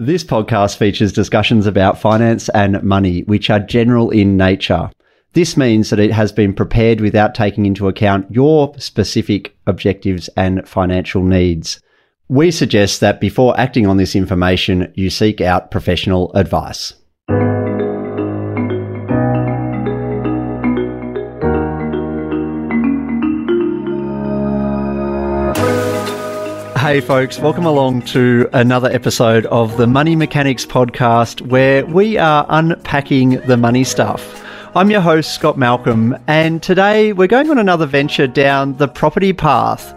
This podcast features discussions about finance and money, which are general in nature. This means that it has been prepared without taking into account your specific objectives and financial needs. We suggest that before acting on this information, you seek out professional advice. Hey, folks, welcome along to another episode of the Money Mechanics podcast where we are unpacking the money stuff. I'm your host, Scott Malcolm, and today we're going on another venture down the property path.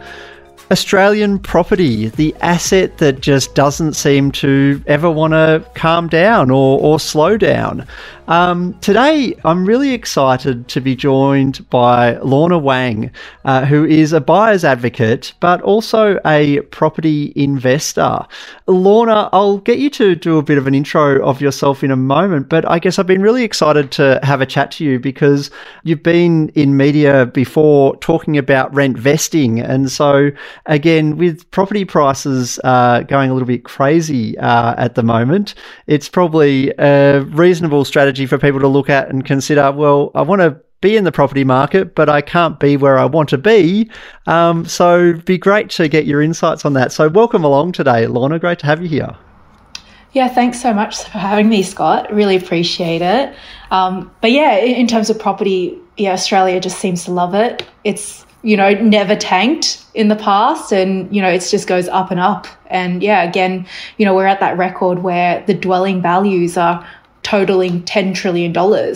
Australian property, the asset that just doesn't seem to ever want to calm down or, or slow down. Um, today, I'm really excited to be joined by Lorna Wang, uh, who is a buyer's advocate, but also a property investor. Lorna, I'll get you to do a bit of an intro of yourself in a moment, but I guess I've been really excited to have a chat to you because you've been in media before talking about rent vesting. And so, again, with property prices uh, going a little bit crazy uh, at the moment, it's probably a reasonable strategy for people to look at and consider. Well, I want to be in the property market, but I can't be where I want to be. Um, so, be great to get your insights on that. So, welcome along today, Lorna. Great to have you here. Yeah, thanks so much for having me, Scott. Really appreciate it. Um, but yeah, in terms of property, yeah, Australia just seems to love it. It's you know never tanked in the past, and you know it just goes up and up. And yeah, again, you know we're at that record where the dwelling values are totaling $10 trillion,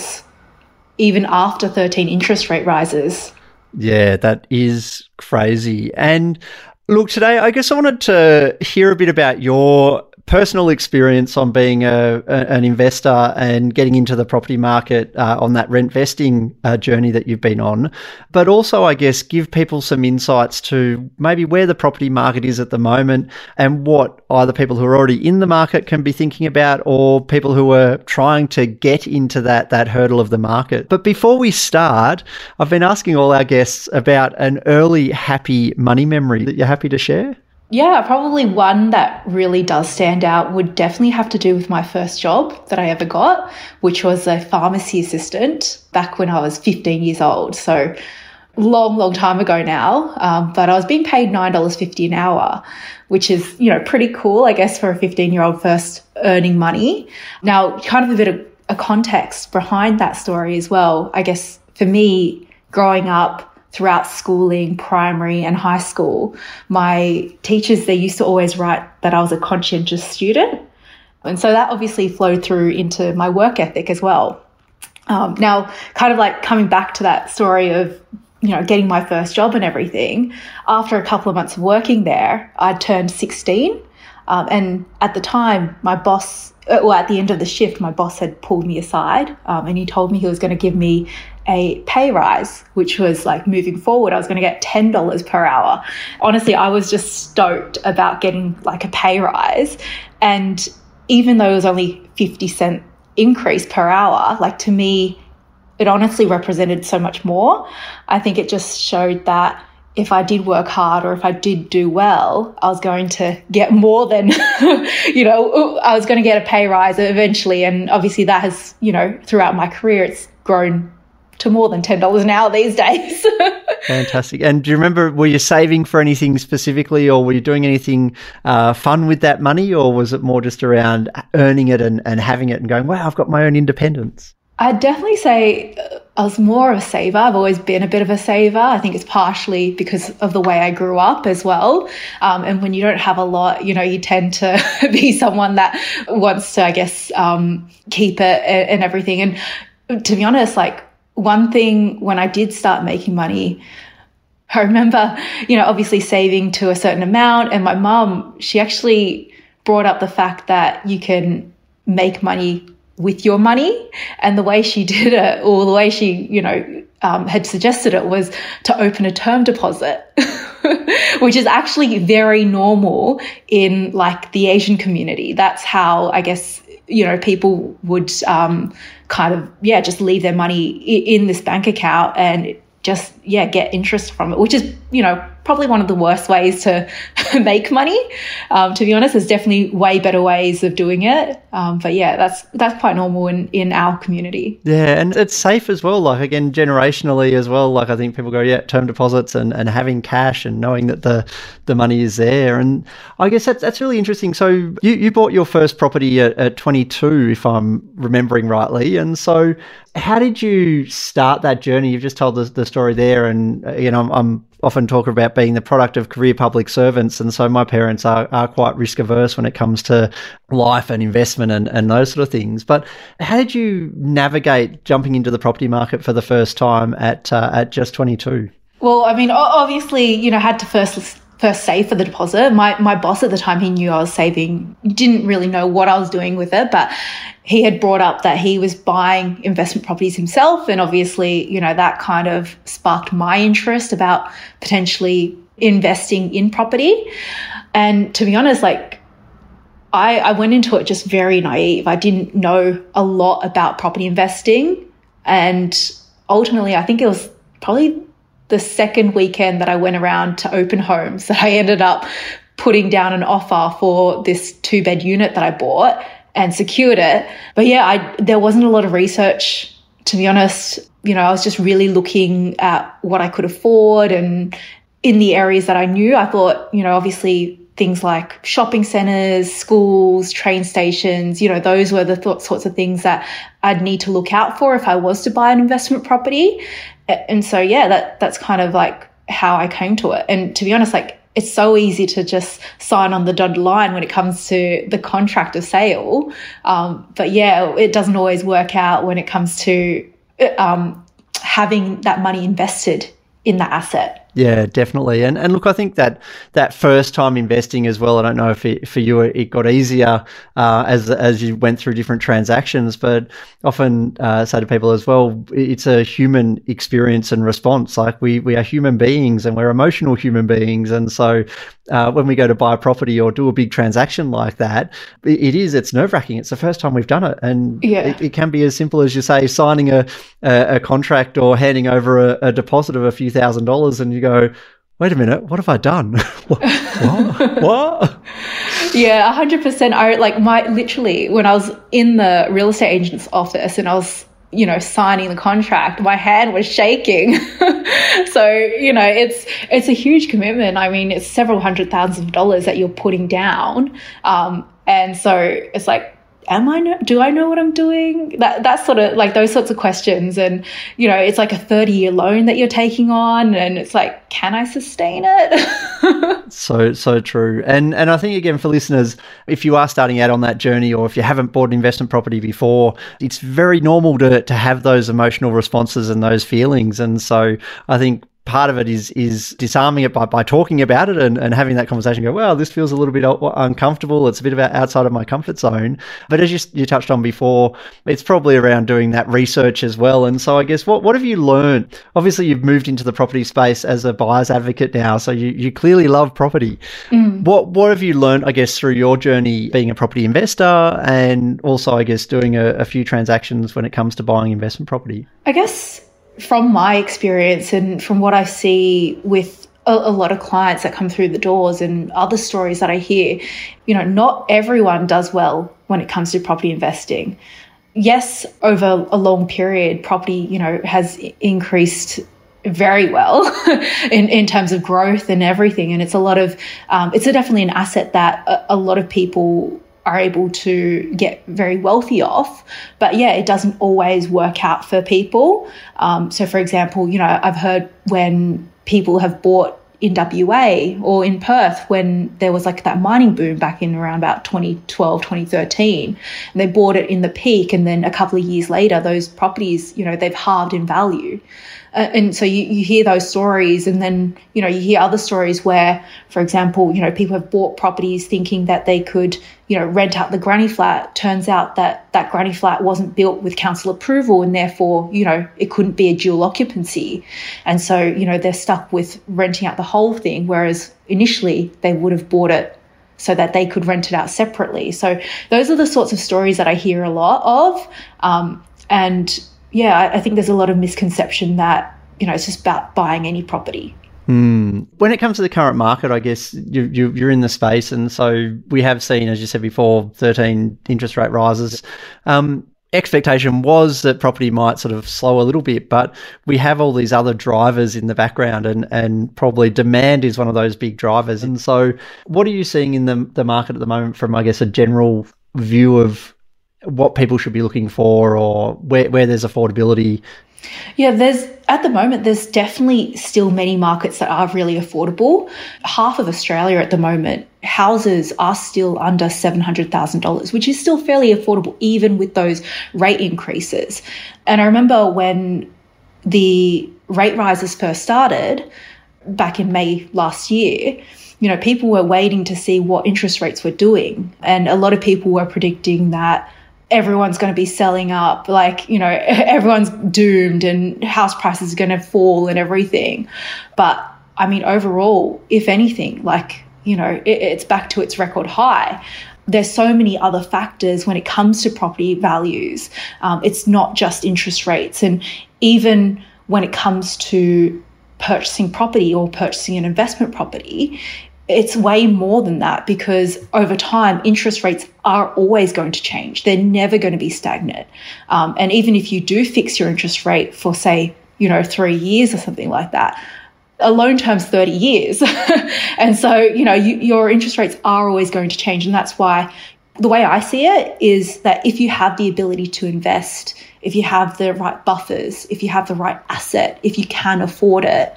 even after 13 interest rate rises. Yeah, that is crazy. And look, today I guess I wanted to hear a bit about your personal experience on being a, a, an investor and getting into the property market uh, on that rent vesting uh, journey that you've been on, but also, I guess, give people some insights to maybe where the property market is at the moment and what either people who are already in the market can be thinking about or people who are trying to get into that, that hurdle of the market. But before we start, I've been asking all our guests about an early happy money memory that you're happy to share. Yeah, probably one that really does stand out would definitely have to do with my first job that I ever got, which was a pharmacy assistant back when I was 15 years old. So, long, long time ago now. Um, but I was being paid $9.50 an hour, which is, you know, pretty cool, I guess, for a 15 year old first earning money. Now, kind of a bit of a context behind that story as well. I guess for me, growing up, throughout schooling, primary and high school, my teachers, they used to always write that I was a conscientious student. And so that obviously flowed through into my work ethic as well. Um, now, kind of like coming back to that story of, you know, getting my first job and everything, after a couple of months of working there, I turned 16. Um, and at the time, my boss, uh, well, at the end of the shift, my boss had pulled me aside um, and he told me he was going to give me a pay rise, which was like moving forward, I was going to get $10 per hour. Honestly, I was just stoked about getting like a pay rise. And even though it was only 50 cent increase per hour, like to me, it honestly represented so much more. I think it just showed that if I did work hard or if I did do well, I was going to get more than, you know, I was going to get a pay rise eventually. And obviously that has, you know, throughout my career, it's grown to more than $10 an hour these days. Fantastic. And do you remember, were you saving for anything specifically or were you doing anything uh, fun with that money or was it more just around earning it and, and having it and going, wow, I've got my own independence? I'd definitely say uh, I was more of a saver. I've always been a bit of a saver. I think it's partially because of the way I grew up as well. Um, and when you don't have a lot, you know, you tend to be someone that wants to, I guess, um, keep it and everything. And to be honest, like one thing when I did start making money, I remember, you know, obviously saving to a certain amount. And my mum, she actually brought up the fact that you can make money with your money. And the way she did it, or the way she, you know, um, had suggested it was to open a term deposit, which is actually very normal in like the Asian community. That's how I guess you know, people would um, kind of, yeah, just leave their money in this bank account and just, yeah, get interest from it, which is, you know, probably one of the worst ways to make money. Um, to be honest, there's definitely way better ways of doing it. Um, but yeah, that's that's quite normal in, in our community. Yeah, and it's safe as well. Like again, generationally as well. Like I think people go, yeah, term deposits and, and having cash and knowing that the the money is there. And I guess that's that's really interesting. So you, you bought your first property at, at 22, if I'm remembering rightly. And so how did you start that journey? You've just told the, the story there, and you know I'm, I'm often talk about being the product of career public servants. And so my parents are, are quite risk averse when it comes to life and investment and, and those sort of things. But how did you navigate jumping into the property market for the first time at, uh, at just 22? Well, I mean, obviously, you know, had to first first save for the deposit. My my boss at the time he knew I was saving, didn't really know what I was doing with it, but he had brought up that he was buying investment properties himself and obviously, you know, that kind of sparked my interest about potentially investing in property. And to be honest, like I, I went into it just very naive. I didn't know a lot about property investing. And ultimately, I think it was probably the second weekend that I went around to open homes that I ended up putting down an offer for this two bed unit that I bought and secured it. But yeah, I, there wasn't a lot of research, to be honest. You know, I was just really looking at what I could afford and in the areas that I knew. I thought, you know, obviously things like shopping centers, schools, train stations, you know, those were the th- sorts of things that I'd need to look out for if I was to buy an investment property and so yeah, that that's kind of like how I came to it. And to be honest, like it's so easy to just sign on the dotted line when it comes to the contract of sale. Um, but yeah, it doesn't always work out when it comes to um, having that money invested in the asset. Yeah, definitely. And and look, I think that that first time investing as well. I don't know if it, for you it got easier uh, as as you went through different transactions, but often uh, say to people as well, it's a human experience and response. Like we we are human beings and we're emotional human beings, and so uh, when we go to buy a property or do a big transaction like that, it, it is it's nerve wracking. It's the first time we've done it, and yeah. it, it, can be as simple as you say signing a a, a contract or handing over a, a deposit of a few thousand dollars, and you go, wait a minute, what have I done? what? what? what? Yeah, hundred percent. I like my literally when I was in the real estate agent's office and I was you know signing the contract my hand was shaking so you know it's it's a huge commitment i mean it's several hundred thousands of dollars that you're putting down um, and so it's like am I know, do I know what I'm doing? That that's sort of like those sorts of questions. And, you know, it's like a 30 year loan that you're taking on and it's like, can I sustain it? so, so true. And, and I think again, for listeners, if you are starting out on that journey or if you haven't bought an investment property before, it's very normal to, to have those emotional responses and those feelings. And so I think part of it is is disarming it by, by talking about it and, and having that conversation go well this feels a little bit uncomfortable. It's a bit about outside of my comfort zone. But as you, you touched on before it's probably around doing that research as well. And so i guess what, what have you learned? Obviously you've moved into the property space as a buyer's advocate now so you, you clearly love property. Mm. what what have you learned i guess through your journey being a property investor and also i guess doing a, a few transactions when it comes to buying investment property? I guess from my experience and from what I see with a, a, lot of clients that come through the doors and other stories that I hear, you know, not everyone does well when it comes to property investing. Yes, over a long period, property, you know, has increased very well in, in terms of growth and everything. And it's a lot of, um, it's a definitely an asset that a, a lot of people are able to get very wealthy off. But yeah, it doesn't always work out for people. Um, so, for example, you know, I've heard when people have bought in WA or in Perth when there was like that mining boom back in around about 2012, 2013. And they bought it in the peak. And then a couple of years later, those properties, you know, they've halved in value. Uh, and so you, you hear those stories and then you know you hear other stories where for example you know people have bought properties thinking that they could you know rent out the granny flat. Turns out that that granny flat wasn't built with council approval and therefore you know it couldn't be a dual occupancy. And so you know they're stuck with renting out the whole thing whereas initially they would have bought it so that they could rent it out separately. So those are the sorts of stories that i hear a lot of. Um, and yeah, I, think there's a lot of misconception that, you know, it's just about buying any property. Mm. When it comes to the current market, I guess you, you, you're in the space, and so we have seen, as you said before, 13 interest rate rises. Um, expectation was that property might sort of slow a little bit, but we have all these other drivers in the background, and, and probably demand is one of those big drivers. And so, what are you seeing in the, the market at the moment from, I guess, a general view of what people should be looking for or where, where there's affordability yeah, there's at the moment there's definitely still many markets that are really affordable. Half of Australia at the moment, houses are still under $700,000, which is still fairly affordable even with those rate increases. And I remember when the rate rises first started back in May last year, you know, people were waiting to see what interest rates were doing. And a lot of people were predicting that everyone's going to be selling up like you know everyone's doomed and house prices are going to fall and everything. But i mean overall if anything like you know it, it's back to its record high. There's so many other factors when it comes to property values. Um, it's not just interest rates. And even when it comes to purchasing property or purchasing an investment property it's way more than that because over time, interest rates are always going to change. They're never going to be stagnant. Um, and even if you do fix your interest rate for, say, you know, three years or something like that, a loan term's 30 years. and so, you know, you, your interest rates are always going to change. And that's why the way I see it is that if you have the ability to invest, if you have the right buffers, if you have the right asset, if you can afford it,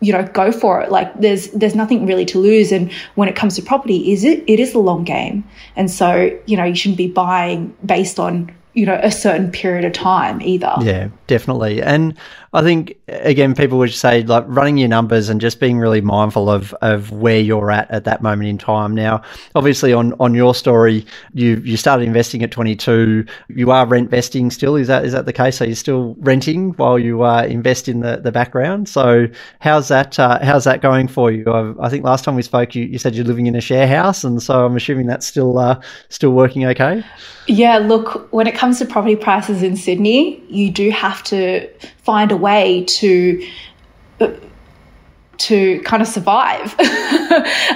you know go for it. Like there's there's nothing really to lose. And when it comes to property is it it is a long game. And so you know you shouldn't be buying based on you know a certain period of time either. Yeah definitely. And i think again people would say like running your numbers and just being really mindful of of where you're at at that moment in time. Now obviously on on your story you you started investing at 22 you are rent vesting still. Is that is that the case? Are you're still renting while you uh, invest in the the background? So how's that uh, how's that going for you? I, I, think last time we spoke you, you said you're living in a share house and so i'm assuming that's still uh, still working okay? Yeah, look, when it comes to property prices in Sydney, you do have to find a way to to kind of survive.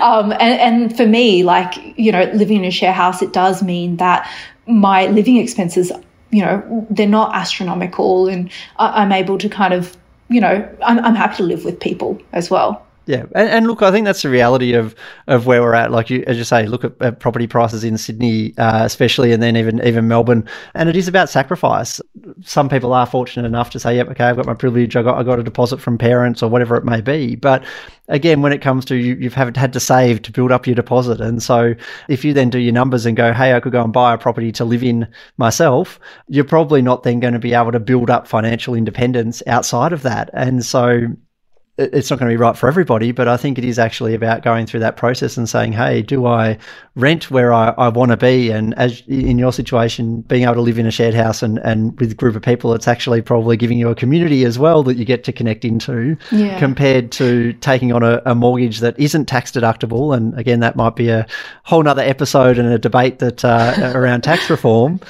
um, and, and for me, like, you know, living in a share house, it does mean that my living expenses, you know, they're not astronomical and I'm able to kind of, you know, I'm, I'm happy to live with people as well. Yeah, and, and, look, I think that's the reality of, of where we're at. Like you, as you say, look at, at property prices in Sydney, uh, especially, and then even even Melbourne. And it is about sacrifice. Some people are fortunate enough to say, "Yep, okay, I've got my privilege. I got I got a deposit from parents or whatever it may be." But again, when it comes to you, you've had to save to build up your deposit, and so if you then do your numbers and go, "Hey, I could go and buy a property to live in myself," you're probably not then going to be able to build up financial independence outside of that. And so it's not going to be right for everybody, but I think it is actually about going through that process and saying, hey, do I rent where I, I want to be? And as in your situation, being able to live in a shared house and, and with a group of people, it's actually probably giving you a community as well that you get to connect into yeah. compared to taking on a, a, mortgage that isn't tax deductible. And again, that might be a whole nother episode and a debate that uh, around tax reform.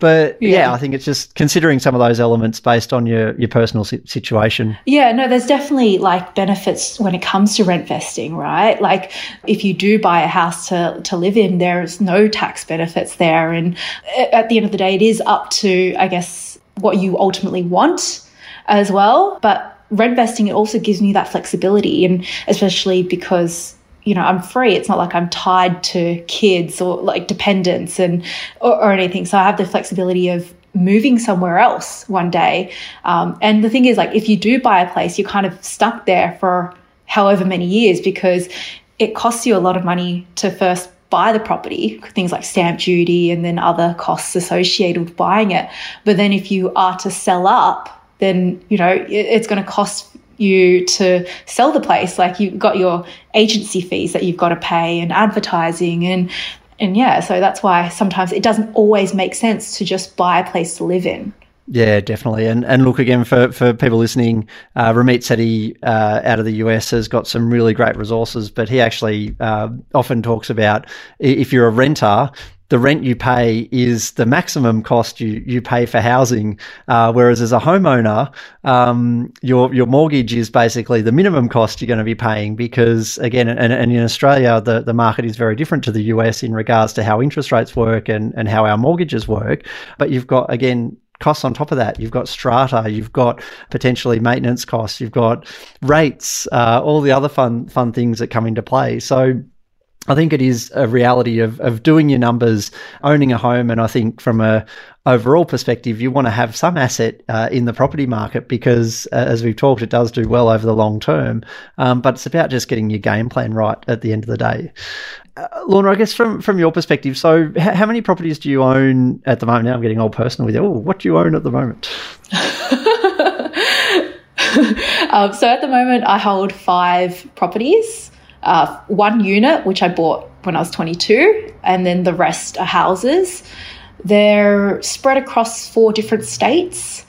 But yeah. yeah. I think it's just considering some of those elements based on your, your personal situation. Yeah, no, there's definitely like benefits when it comes to rent vesting, right? Like if you do buy a house to, to live in, there's no tax benefits there. And at the end of the day, it is up to, I guess, what you ultimately want as well. But rent vesting, it also gives me that flexibility. And especially because you know, I'm free. It's not like I'm tied to kids or like dependents and or, or anything. So I have the flexibility of moving somewhere else one day. Um, and the thing is, like, if you do buy a place, you're kind of stuck there for however many years because it costs you a lot of money to first buy the property, things like stamp duty and then other costs associated with buying it. But then if you are to sell up, then you know it's going to cost you to sell the place. Like you've got your agency fees that you've got to pay and advertising and and yeah, so that's why sometimes it doesn't always make sense to just buy a place to live in. Yeah, definitely. And and look again for, for people listening, uh, Ramit Sethi uh, out of the US has got some really great resources, but he actually uh, often talks about if you're a renter, the rent you pay is the maximum cost you, you pay for housing. Uh, whereas as a homeowner, um, your, your mortgage is basically the minimum cost you're going to be paying because again, and, and in Australia, the, the market is very different to the US in regards to how interest rates work and, and how our mortgages work. But you've got, again, costs on top of that. You've got strata, you've got potentially maintenance costs, you've got rates, uh, all the other fun fun things that come into play. So I think it is a reality of, of doing your numbers, owning a home, and I think from a overall perspective, you want to have some asset uh, in the property market because, uh, as we've talked, it does do well over the long term. Um, but it's about just getting your game plan right at the end of the day. Uh, Lorna, I guess from from your perspective, so h- how many properties do you own at the moment? Now I'm getting all personal with you. Oh, what do you own at the moment? um, so at the moment, I hold five properties uh, one unit, which I bought when I was 22, and then the rest are houses. They're spread across four different states.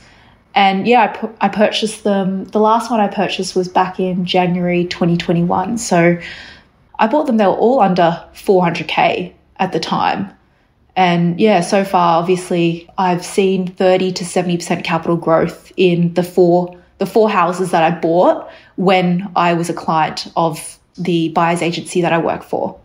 And yeah, I, pu- I purchased them. The last one I purchased was back in January 2021. So I bought them, they were all under 400K at the time. And yeah, so far, obviously, I've seen 30 to 70% capital growth in the four the four houses that I bought when I was a client of the buyer's agency that I work for.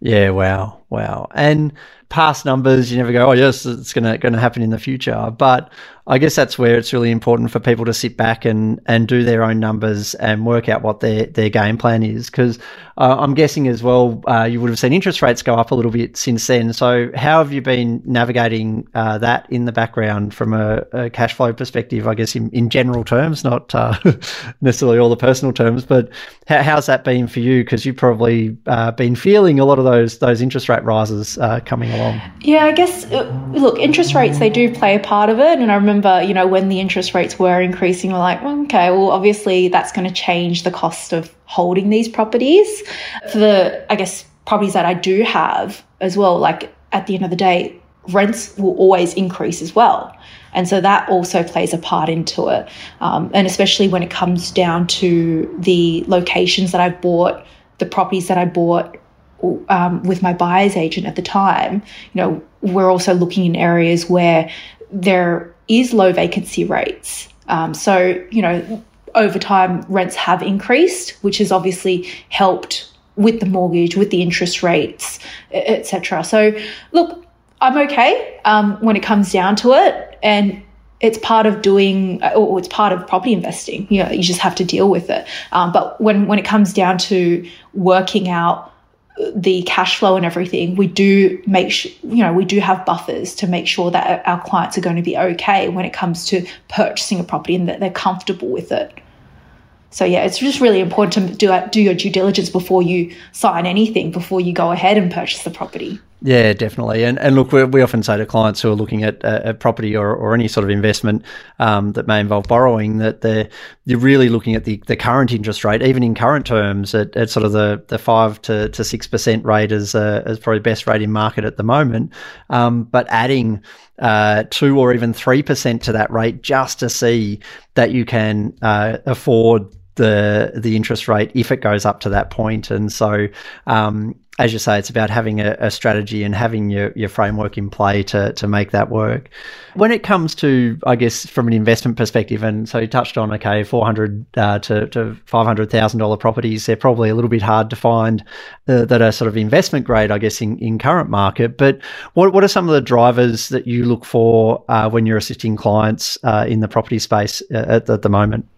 Yeah, wow, wow. And past numbers, you never go, oh yes, it's gonna gonna happen in the future. But I guess that's where it's really important for people to sit back and, and do their own numbers and work out what their, their game plan is. Because uh, I'm guessing as well, uh, you would have seen interest rates go up a little bit since then. So, how have you been navigating uh, that in the background from a, a, cash flow perspective? I guess in, in general terms, not uh, necessarily all the personal terms, but how, how's that been for you? Because you've probably uh, been feeling a lot of those those interest rate rises uh, coming along. Yeah, I guess look, interest rates they do play a part of it, and I remember remember, you know, when the interest rates were increasing, we're like, okay, well, obviously that's going to change the cost of holding these properties. For the, I guess, properties that I do have as well, like at the end of the day, rents will always increase as well. And so that also plays a part into it. Um, and especially when it comes down to the locations that I've bought, the properties that I bought um, with my buyer's agent at the time, you know, we're also looking in areas where there is low vacancy rates. Um, so, you know, over time, rents have increased, which has obviously helped with the mortgage, with the interest rates, etc. So, look, I'm okay um, when it comes down to it, and it's part of doing, or it's part of property investing. You know, you just have to deal with it. Um, but when when it comes down to working out the cash flow and everything, we do make sure, you know, we do have buffers to make sure that our clients are going to be okay when it comes to purchasing a property and that they're comfortable with it. So yeah, it's just really important to do do your due diligence before you sign anything, before you go ahead and purchase the property. Yeah, definitely. And and look, we, we often say to clients who are looking at a, property or, or any sort of investment um, that may involve borrowing that they're you're really looking at the, the current interest rate, even in current terms, at, at sort of the, the five to, to six percent rate as uh, as probably best rate in market at the moment. Um, but adding uh, two or even three percent to that rate just to see that you can uh, afford the the interest rate if it goes up to that point. And so, um, as you say, it's about having a, a, strategy and having your, your framework in play to to make that work. When it comes to, I guess, from an investment perspective, and so you touched on, okay, four hundred uh, to to five hundred thousand dollar properties, they're probably a little bit hard to find uh, that are sort of investment grade, I guess, in, in current market. But what what are some of the drivers that you look for uh, when you're assisting clients uh, in the property space uh, at, at the moment?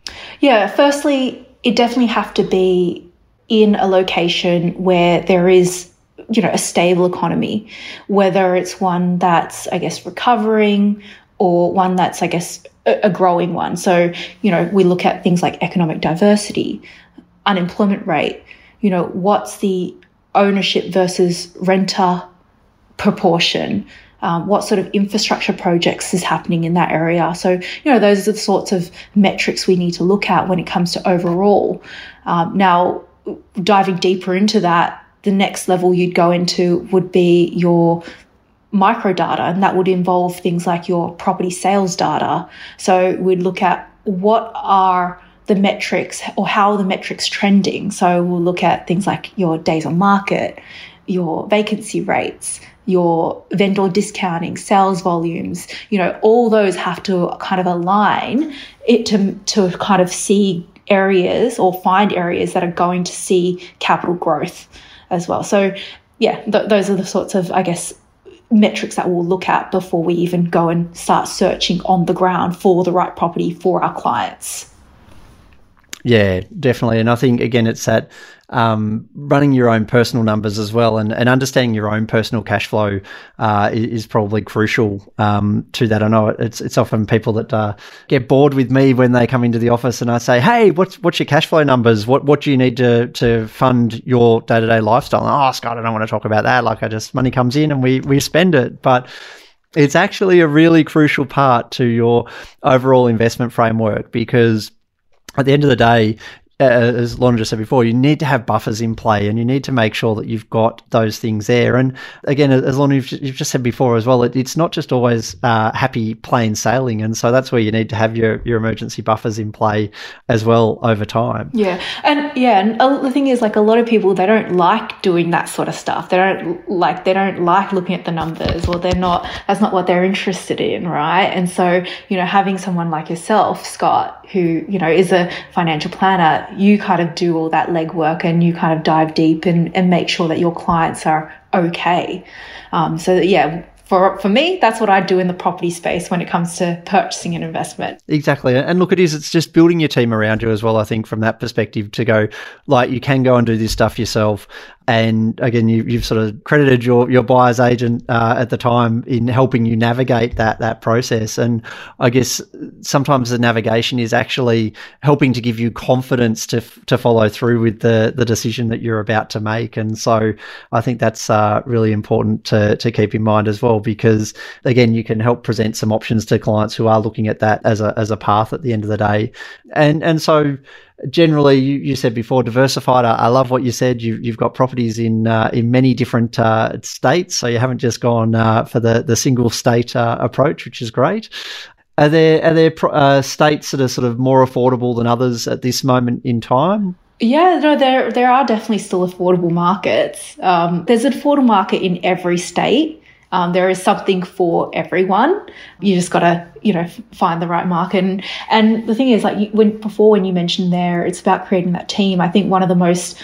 Yeah, firstly, it definitely have to be in a location where there is you know a stable economy whether it's one that's i guess recovering or one that's i guess a, growing one so you know we look at things like economic diversity unemployment rate you know what's the ownership versus renter proportion um, what sort of infrastructure projects is happening in that area. So, you know, those are the sorts of metrics we need to look at when it comes to overall. Um, now, diving deeper into that, the next level you'd go into would be your micro data, and that would involve things like your property sales data. So, we'd look at what are the metrics or how are the metrics trending. So, we'll look at things like your days on market, your vacancy rates, your vendor discounting, sales volumes, you know, all those have to kind of align it to, to kind of see areas or find areas that are going to see capital growth as well. So, yeah, th- those are the sorts of, I guess, metrics that we'll look at before we even go and start searching on the ground for the right property for our clients. Yeah, definitely. And I think, again, it's that um, running your own personal numbers as well and, and understanding your own personal cash flow uh, is, probably crucial um, to that. I know it's it's often people that uh, get bored with me when they come into the office and I say, "Hey, what's what's your cash flow numbers? What what do you need to to fund your day to day lifestyle?" And, oh, Scott, I don't want to talk about that. Like, I just money comes in and we we spend it, but it's actually a really crucial part to your overall investment framework because at the end of the day, as Lorna just said before, you need to have buffers in play and you need to make sure that you've got those things there. And again, as Lorna, you've, you've just said before as well, it, it's not just always uh, happy plain sailing. And so that's where you need to have your, your emergency buffers in play as well over time. Yeah. And yeah, and the thing is, like a lot of people, they don't like doing that sort of stuff. They don't like, they don't like looking at the numbers or they're not, that's not what they're interested in. Right. And so, you know, having someone like yourself, Scott, who, you know, is a financial planner, you kind of do all that legwork and you kind of dive deep and, and make sure that your clients are okay. Um, so that, yeah, for for me, that's what I do in the property space when it comes to purchasing an investment. Exactly, and look, it is. It's just building your team around you as well. I think from that perspective, to go like you can go and do this stuff yourself, and again, you, have sort of credited your, your buyer's agent uh, at the time in helping you navigate that that process. And I guess sometimes the navigation is actually helping to give you confidence to to follow through with the the decision that you're about to make. And so I think that's uh, really important to to keep in mind as well, because again, you can help present some options to clients who are looking at that as a as a path at the end of the day. And and so generally, you, you said before, diversified. I, I, love what you said. You, have got properties in uh, in many different uh, states, so you haven't just gone uh, for the the single state uh, approach, which is great. Are there are there uh, states that are sort of more affordable than others at this moment in time? Yeah, no, there there are definitely still affordable markets. Um, there's an affordable market in every state. Um, there is something for everyone. You just got to, you know, find the right market. And, and the thing is, like you, when before when you mentioned there, it's about creating that team. I think one of the most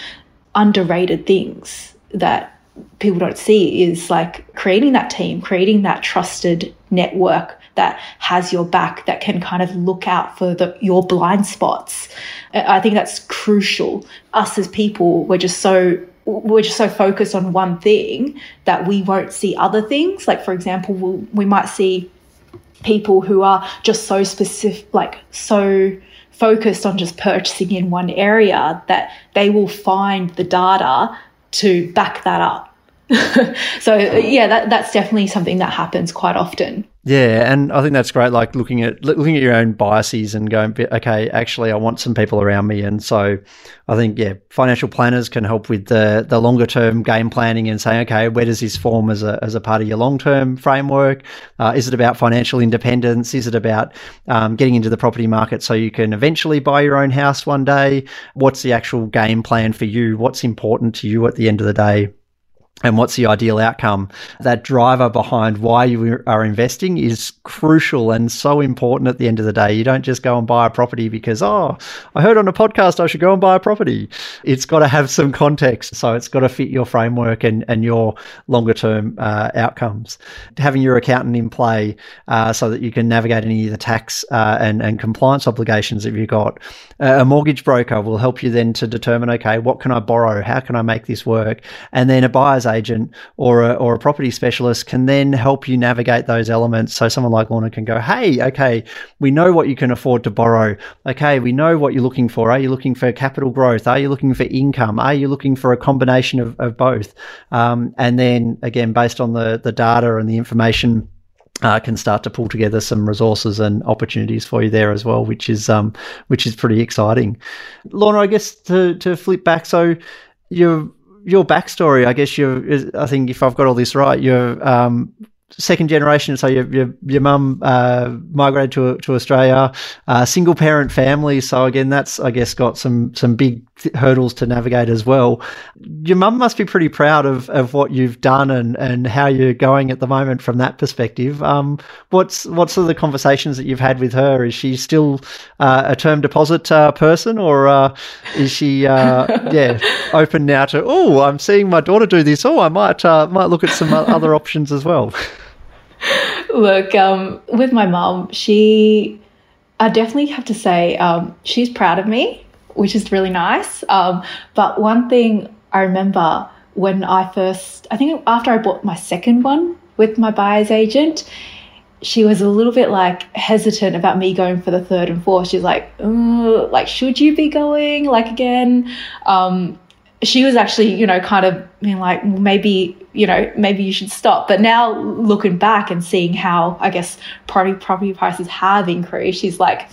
underrated things that people don't see is like creating that team, creating that trusted network that has your back, that can kind of look out for the, your blind spots. I think that's crucial. Us as people, we're just so we're just so focused on one thing that we won't see other things. Like, for example, we'll, we might see people who are just so specific, like, so focused on just purchasing in one area that they will find the data to back that up. so, yeah, that, that's definitely something that happens quite often. Yeah, and I think that's great. Like looking at looking at your own biases and going, okay, actually, I want some people around me, and so I think yeah, financial planners can help with the the longer term game planning and saying, okay, where does this form as a as a part of your long term framework? Uh, is it about financial independence? Is it about um, getting into the property market so you can eventually buy your own house one day? What's the actual game plan for you? What's important to you at the end of the day? And what's the ideal outcome. That driver behind why you are investing is crucial and so important at the end of the day. You don't just go and buy a property because, oh, I heard on a podcast I should go and buy a property. It's got to have some context. So it's got to fit your framework and, and your longer term uh, outcomes. Having your accountant in play uh, so that you can navigate any of the tax uh, and, and compliance obligations that you've got. a mortgage broker will help you then to determine, okay, what can I borrow? How can I make this work? And then a buyer's agent or a, or a property specialist can then help you navigate those elements. So someone like Lorna can go, hey, okay, we know what you can afford to borrow. Okay, we know what you're looking for. Are you looking for capital growth? Are you looking for income? Are you looking for a combination of, of both? Um, and then again, based on the, the data and the information, uh, can start to pull together some resources and opportunities for you there as well, which is um, which is pretty exciting. Lorna, I guess to to flip back, so you're your backstory, I guess you I think if I've got all this right, you're um, second generation. So your your, your mum uh, migrated to to Australia, uh, single parent family. So again, that's I guess got some some big hurdles to navigate as well. Your mum must be pretty proud of, of what you've done and, and how you're going at the moment from that perspective. Um, what's what's sort of the conversations that you've had with her? Is she still uh, a term deposit uh, person, or uh, is she uh, yeah open now to oh I'm seeing my daughter do this? Oh I might uh, might look at some other options as well. Look, um, with my mum, she I definitely have to say um, she's proud of me which is really nice. Um, but one thing I remember when I first, I think after I bought my second one with my buyer's agent, she was a little bit like hesitant about me going for the third and fourth. She's like, like, should you be going like again? Um, she was actually, you know, kind of being like, maybe, you know, maybe you should stop. But now looking back and seeing how, I guess, property property prices have increased, she's like,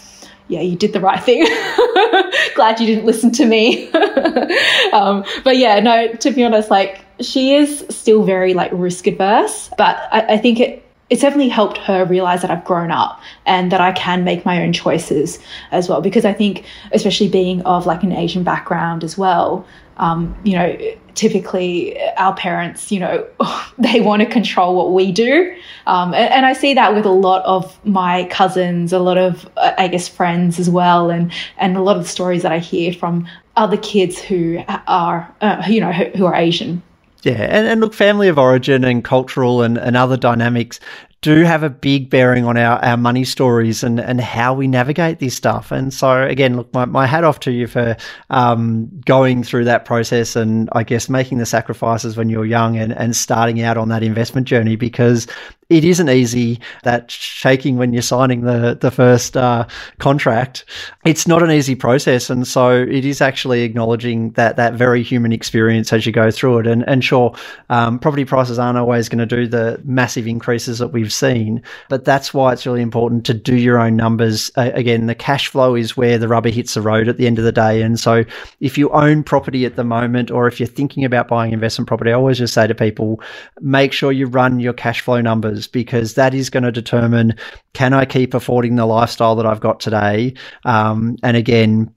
yeah, you did the right thing. Glad you didn't listen to me. um, but yeah, no, to be honest, like she is still very like risk adverse, but I, I think it, it's definitely helped her realize that I've grown up and that I can make my own choices as well. Because I think, especially being of like an Asian background as well, um, you know, typically our parents, you know, they want to control what we do. Um, and, and, I see that with a lot of my cousins, a lot of, I guess, friends as well, and, and a lot of the stories that I hear from other kids who are, uh, you know, who, who are Asian. Yeah, and, and look, family of origin and cultural and, and other dynamics do have a big bearing on our, our money stories and, and how we navigate this stuff. And so, again, look, my, my hat off to you for um, going through that process and I guess making the sacrifices when you're young and, and starting out on that investment journey because it isn't easy. That shaking when you're signing the the first uh, contract, it's not an easy process, and so it is actually acknowledging that that very human experience as you go through it. And and sure, um, property prices aren't always going to do the massive increases that we've seen, but that's why it's really important to do your own numbers. Uh, again, the cash flow is where the rubber hits the road at the end of the day, and so if you own property at the moment, or if you're thinking about buying investment property, I always just say to people, make sure you run your cash flow numbers because that is going to determine can I keep affording the lifestyle that I've got today? Um, and again,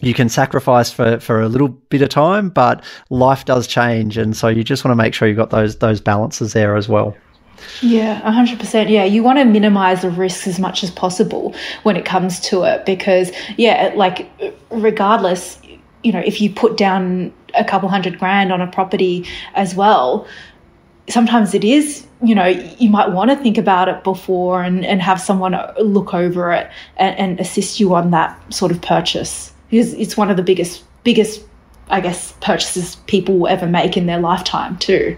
you can sacrifice for, for a little bit of time, but life does change, and so you just want to make sure you've got those those balances there as well. Yeah, 100%. Yeah, you want to minimize the risks as much as possible when it comes to it because, yeah, like, regardless, you know, if you put down a couple hundred grand on a property as well, sometimes it is you know you might want to think about it before and, and have someone uh, look over it and, and assist you on that sort of purchase. Because it's one of the biggest biggest i guess purchases people will ever make in their lifetime too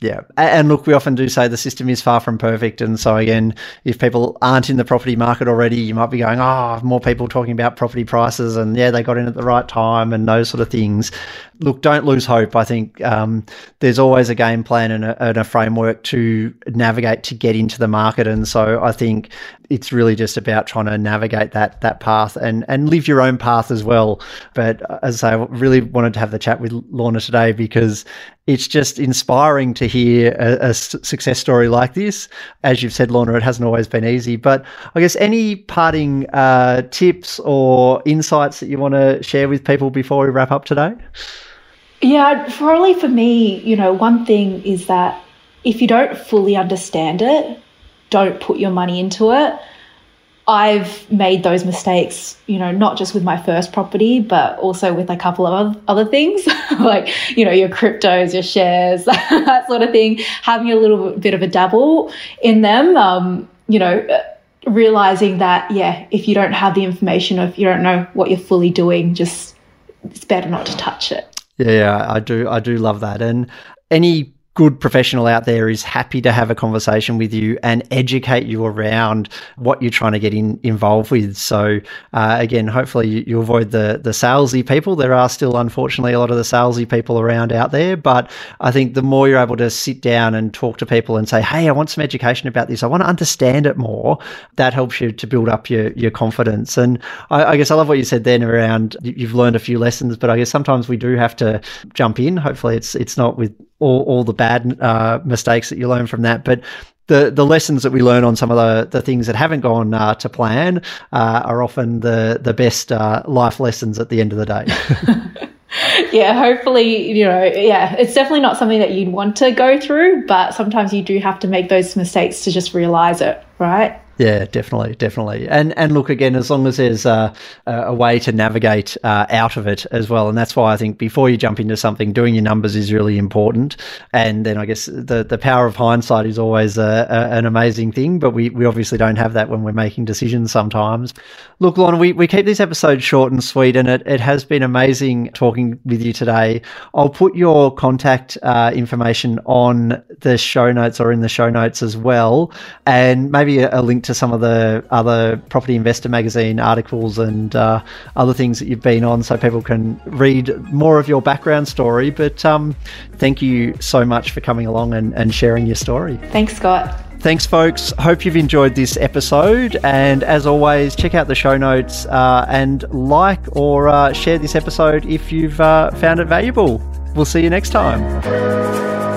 yeah. And look, we often do say the system is far from perfect. And so, again, if people aren't in the property market already, you might be going, oh, more people talking about property prices and yeah, they got in at the right time and those sort of things. Look, don't lose hope. I think um, there's always a game plan and a, and a framework to navigate to get into the market. And so, I think it's really just about trying to navigate that that path and and live your own path as well. But uh, as I really wanted to have the chat with Lorna today because it's just inspiring to hear a, a success story like this. As you've said, Lorna, it hasn't always been easy. But I guess any parting uh, tips or insights that you want to share with people before we wrap up today? Yeah, probably for me, you know, one thing is that if you don't fully understand it, don't put your money into it. I've made those mistakes, you know, not just with my first property, but also with a couple of other things, like, you know, your cryptos, your shares, that sort of thing, having a little bit of a dabble in them, um, you know, realizing that, yeah, if you don't have the information, or if you don't know what you're fully doing, just it's better not to touch it. Yeah, I do. I do love that. And any good professional out there is happy to have a conversation with you and educate you around what you're trying to get in, involved with. So uh, again, hopefully you, you, avoid the the salesy people. There are still unfortunately a lot of the salesy people around out there, but I think the more you're able to sit down and talk to people and say, "Hey, I want some education about this. I want to understand it more," that helps you to build up your your confidence. And I, I guess I love what you said then around you've learned a few lessons, but I guess sometimes we do have to jump in. Hopefully, it's it's not with all, all the bad uh, mistakes that you learn from that. But the, the lessons that we learn on some of the, the things that haven't gone uh, to plan uh, are often the, the best uh, life lessons at the end of the day. yeah, hopefully, you know, yeah, it's definitely not something that you'd want to go through, but sometimes you do have to make those mistakes to just realize it, right? Yeah, definitely, definitely. And and look again, as long as there's a, a way to navigate uh, out of it as well, and that's why I think before you jump into something, doing your numbers is really important. And then I guess the the power of hindsight is always a, a, an amazing thing, but we, we obviously don't have that when we're making decisions sometimes. Look, Lorna, we, we keep these episodes short and sweet, and it, it has been amazing talking with you today. I'll put your contact uh, information on the show notes or in the show notes as well, and maybe a, a link to some of the other Property Investor magazine articles and uh, other things that you've been on so people can read more of your background story. But um, thank you so much for coming along and, and sharing your story. Thanks, Scott. Thanks, folks. Hope you've enjoyed this episode. And as always, check out the show notes uh, and like or uh, share this episode if you've uh, found it valuable. We'll see you next time.